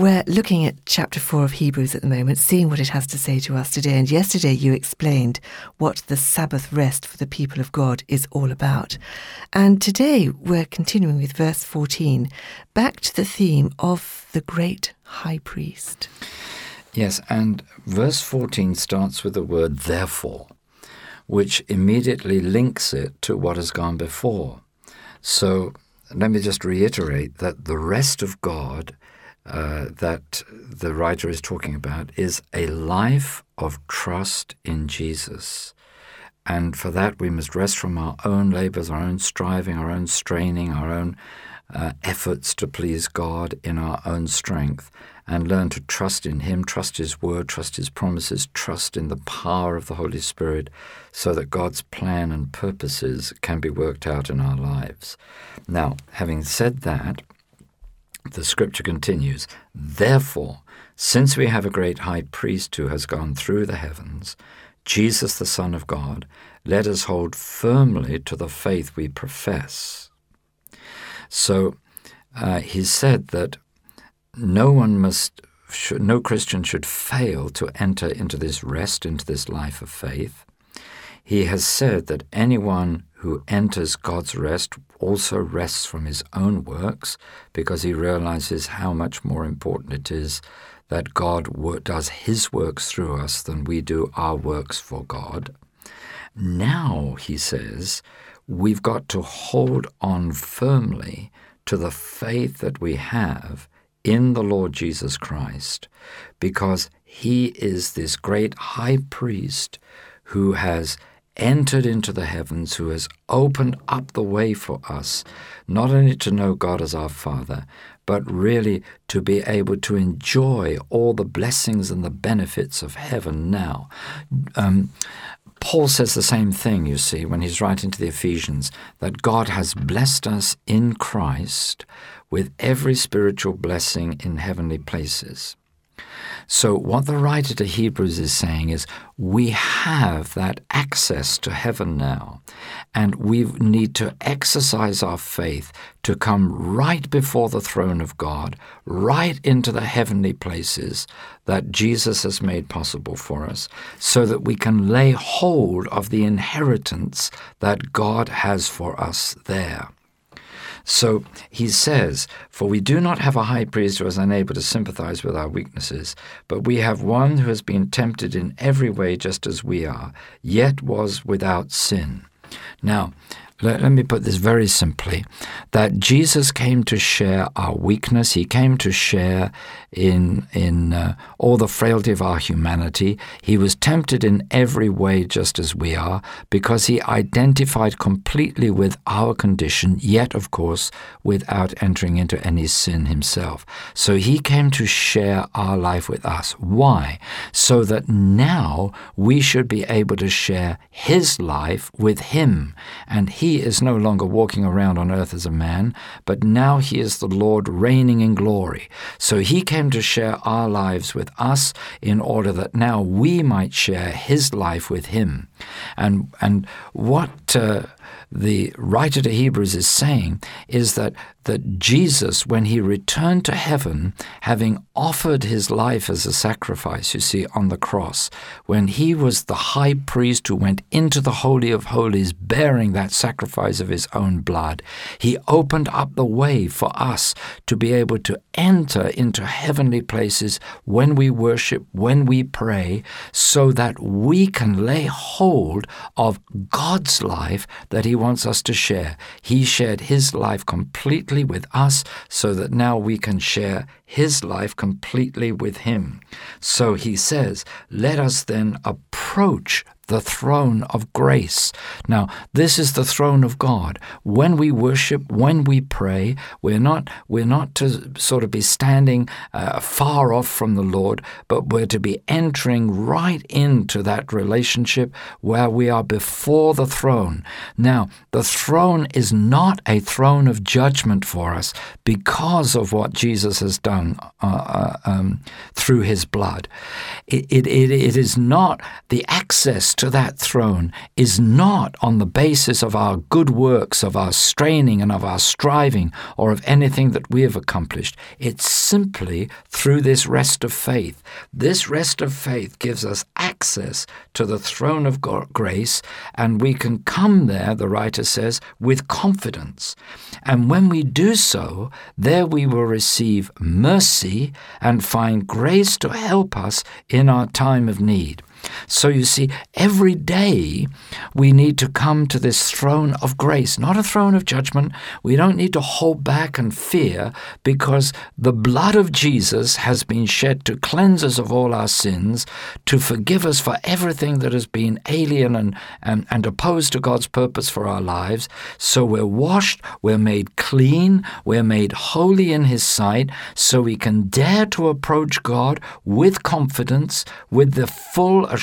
We're looking at chapter 4 of Hebrews at the moment, seeing what it has to say to us today. And yesterday you explained what the Sabbath rest for the people of God is all about. And today we're continuing with verse 14, back to the theme of the great high priest. Yes, and verse 14 starts with the word therefore, which immediately links it to what has gone before. So let me just reiterate that the rest of God uh, that the writer is talking about is a life of trust in Jesus. And for that, we must rest from our own labors, our own striving, our own straining, our own uh, efforts to please God in our own strength, and learn to trust in Him, trust His word, trust His promises, trust in the power of the Holy Spirit, so that God's plan and purposes can be worked out in our lives. Now, having said that, the scripture continues, Therefore, since we have a great high priest who has gone through the heavens, Jesus the Son of God, let us hold firmly to the faith we profess. So uh, he said that no one must, should, no Christian should fail to enter into this rest, into this life of faith. He has said that anyone who enters God's rest also rests from his own works because he realizes how much more important it is that God does his works through us than we do our works for God. Now, he says, we've got to hold on firmly to the faith that we have in the Lord Jesus Christ because he is this great high priest who has entered into the heavens, who has opened up the way for us, not only to know God as our Father, but really to be able to enjoy all the blessings and the benefits of heaven now. Um, Paul says the same thing, you see, when he's writing to the Ephesians, that God has blessed us in Christ with every spiritual blessing in heavenly places. So, what the writer to Hebrews is saying is we have that access to heaven now, and we need to exercise our faith to come right before the throne of God, right into the heavenly places that Jesus has made possible for us, so that we can lay hold of the inheritance that God has for us there. So he says, For we do not have a high priest who is unable to sympathize with our weaknesses, but we have one who has been tempted in every way just as we are, yet was without sin. Now, let, let, me put this very simply that Jesus came to share our weakness. He came to share in, in uh, all the frailty of our humanity. He was tempted in every way, just as we are, because he identified completely with our condition, yet, of course, without entering into any sin himself. So he came to share our life with us. Why? So that now we should be able to share his life with him. And he is no longer walking around on earth as a man, but now he is the Lord reigning in glory. So he came to share our lives with us in order that now we might share his life with him. And, and what uh, the writer to Hebrews is saying is that that Jesus, when he returned to heaven, having offered his life as a sacrifice, you see, on the cross, when he was the high priest who went into the Holy of Holies bearing that sacrifice of his own blood, he opened up the way for us to be able to enter into heavenly places when we worship, when we pray, so that we can lay hold of God's life that he wants us to share. He shared his life completely completely with us so that now we can share his life completely with him. So he says, let us then approach the throne of grace. Now, this is the throne of God. When we worship, when we pray, we're not we're not to sort of be standing uh, far off from the Lord, but we're to be entering right into that relationship where we are before the throne. Now, the throne is not a throne of judgment for us because of what Jesus has done uh, uh, um, through his blood. It, it, it is not, the access to that throne is not on the basis of our good works, of our straining and of our striving, or of anything that we have accomplished. It's simply through this rest of faith. This rest of faith gives us access to the throne of grace, and we can come there, the writer says, with confidence. And when we do so, there we will receive mercy and find grace to help us in our time of need. So you see, every day we need to come to this throne of grace, not a throne of judgment. We don't need to hold back and fear because the blood of Jesus has been shed to cleanse us of all our sins, to forgive us for everything that has been alien and, and, and opposed to God's purpose for our lives. So we're washed, we're made clean, we're made holy in His sight, so we can dare to approach God with confidence, with the full assurance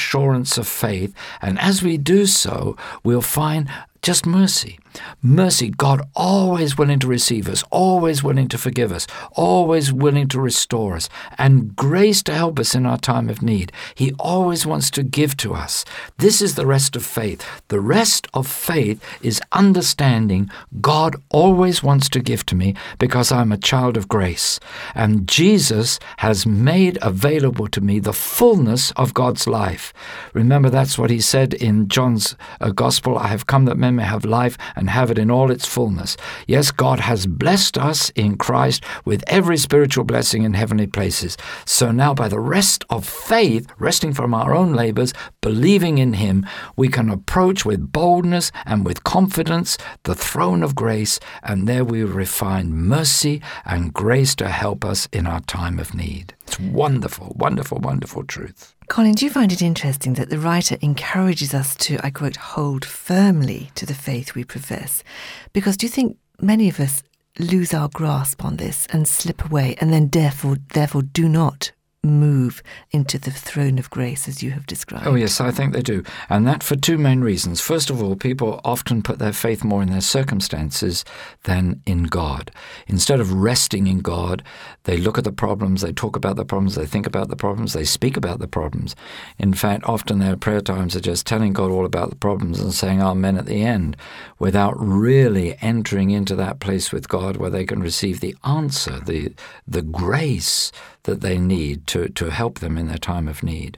of faith, and as we do so, we'll find just mercy. Mercy, God always willing to receive us, always willing to forgive us, always willing to restore us, and grace to help us in our time of need. He always wants to give to us. This is the rest of faith. The rest of faith is understanding God always wants to give to me because I'm a child of grace. And Jesus has made available to me the fullness of God's life. Remember, that's what he said in John's uh, Gospel I have come that men may have life and have it in all its fullness. Yes, God has blessed us in Christ with every spiritual blessing in heavenly places. So now, by the rest of faith, resting from our own labors, believing in Him, we can approach with boldness and with confidence the throne of grace, and there we will find mercy and grace to help us in our time of need. It's wonderful, wonderful, wonderful truth. Colin, do you find it interesting that the writer encourages us to, I quote, hold firmly to the faith we profess? Because do you think many of us lose our grasp on this and slip away and then therefore therefore do not move into the throne of grace as you have described? Oh, yes, I think they do. And that for two main reasons. First of all, people often put their faith more in their circumstances than in God. Instead of resting in God, they look at the problems, they talk about the problems, they think about the problems, they speak about the problems. In fact, often their prayer times are just telling God all about the problems and saying Amen at the end without really entering into that place with God where they can receive the answer, the, the grace that they need to, to help them in their time of need.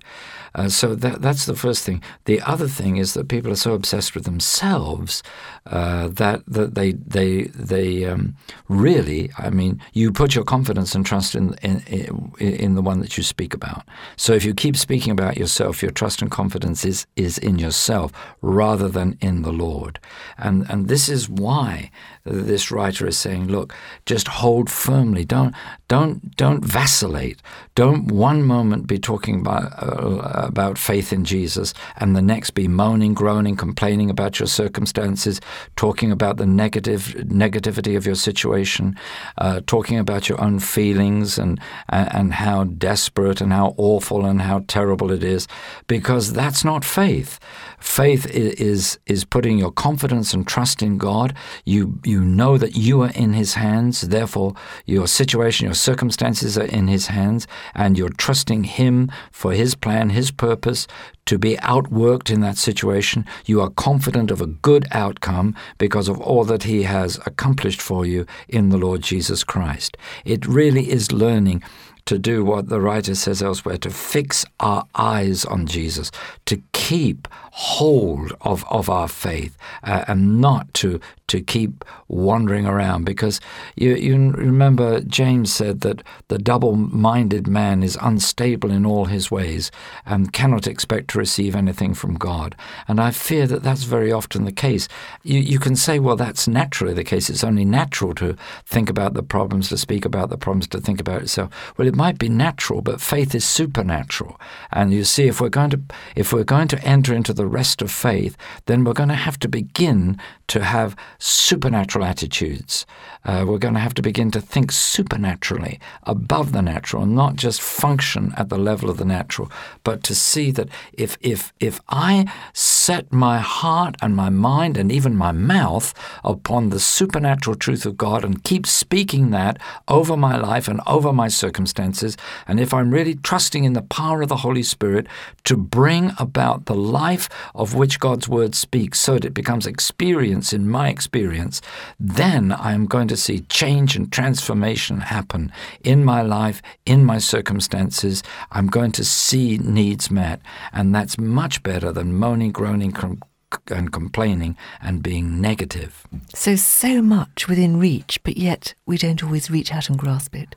Uh, so that, that's the first thing. The other thing is that people are so obsessed with themselves uh, that that they they they um, really, I mean, you put your confidence and trust in, in in the one that you speak about. So if you keep speaking about yourself, your trust and confidence is is in yourself rather than in the Lord. And and this is why this writer is saying, look, just hold firmly. Don't don't don't vacillate. Don't one moment be talking about uh, about faith in Jesus and the next be moaning, groaning, complaining about your circumstances, talking about the negative negativity of your situation, uh, talking about your own feelings and and how desperate and how awful and how terrible it is, because that's not faith. Faith is is putting your confidence and trust in God. You you know that you are in His hands. Therefore, your situation, your circumstances are in His hands, and you're trusting Him for His plan, His purpose to be outworked in that situation. You are confident of a good outcome because of all that He has accomplished for you in the Lord Jesus Christ. It really is learning to do what the writer says elsewhere to fix our eyes on Jesus, to keep hold of, of our faith uh, and not to to keep wandering around. Because you, you remember James said that the double-minded man is unstable in all his ways and cannot expect to receive anything from God. And I fear that that's very often the case. You, you can say well that's naturally the case. It's only natural to think about the problems to speak about the problems to think about itself well it might be natural, but faith is supernatural. And you see, if we're going to if we're going to enter into the rest of faith, then we're going to have to begin to have supernatural attitudes. Uh, we're going to have to begin to think supernaturally above the natural, and not just function at the level of the natural, but to see that if if if I set my heart and my mind and even my mouth upon the supernatural truth of God and keep speaking that over my life and over my circumstances, and if I'm really trusting in the power of the Holy Spirit to bring about the life of which God's word speaks so that it becomes experience in my experience, then I am going to see change and transformation happen in my life, in my circumstances. I'm going to see needs met, and that's much better than moaning, groaning, and complaining and being negative. So, so much within reach, but yet we don't always reach out and grasp it.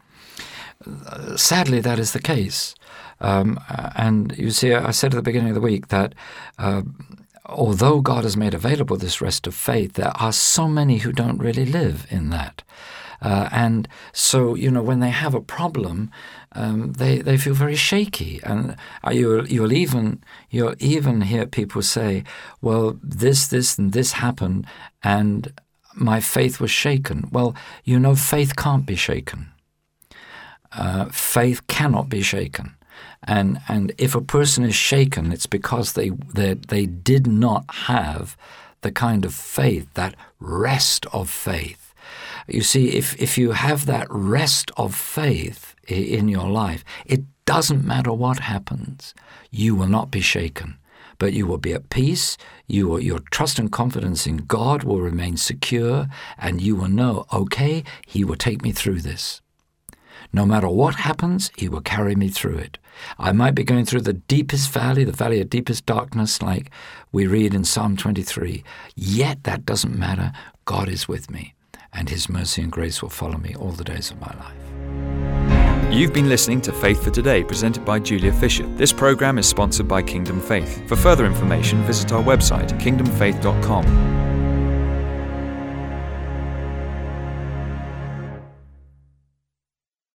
sadly, that is the case. Um, and you see, I said at the beginning of the week that uh, although God has made available this rest of faith, there are so many who don't really live in that. Uh, and so, you know, when they have a problem, um, they they feel very shaky, and uh, you'll you'll even you'll even hear people say, "Well, this this and this happened, and my faith was shaken." Well, you know, faith can't be shaken. Uh, faith cannot be shaken. And and if a person is shaken, it's because they they, they did not have the kind of faith, that rest of faith you see, if, if you have that rest of faith in your life, it doesn't matter what happens, you will not be shaken. But you will be at peace, you will, your trust and confidence in God will remain secure, and you will know, okay, He will take me through this. No matter what happens, He will carry me through it. I might be going through the deepest valley, the valley of deepest darkness, like we read in Psalm 23. Yet that doesn't matter. God is with me and His mercy and grace will follow me all the days of my life. You've been listening to Faith for Today, presented by Julia Fisher. This program is sponsored by Kingdom Faith. For further information, visit our website, kingdomfaith.com.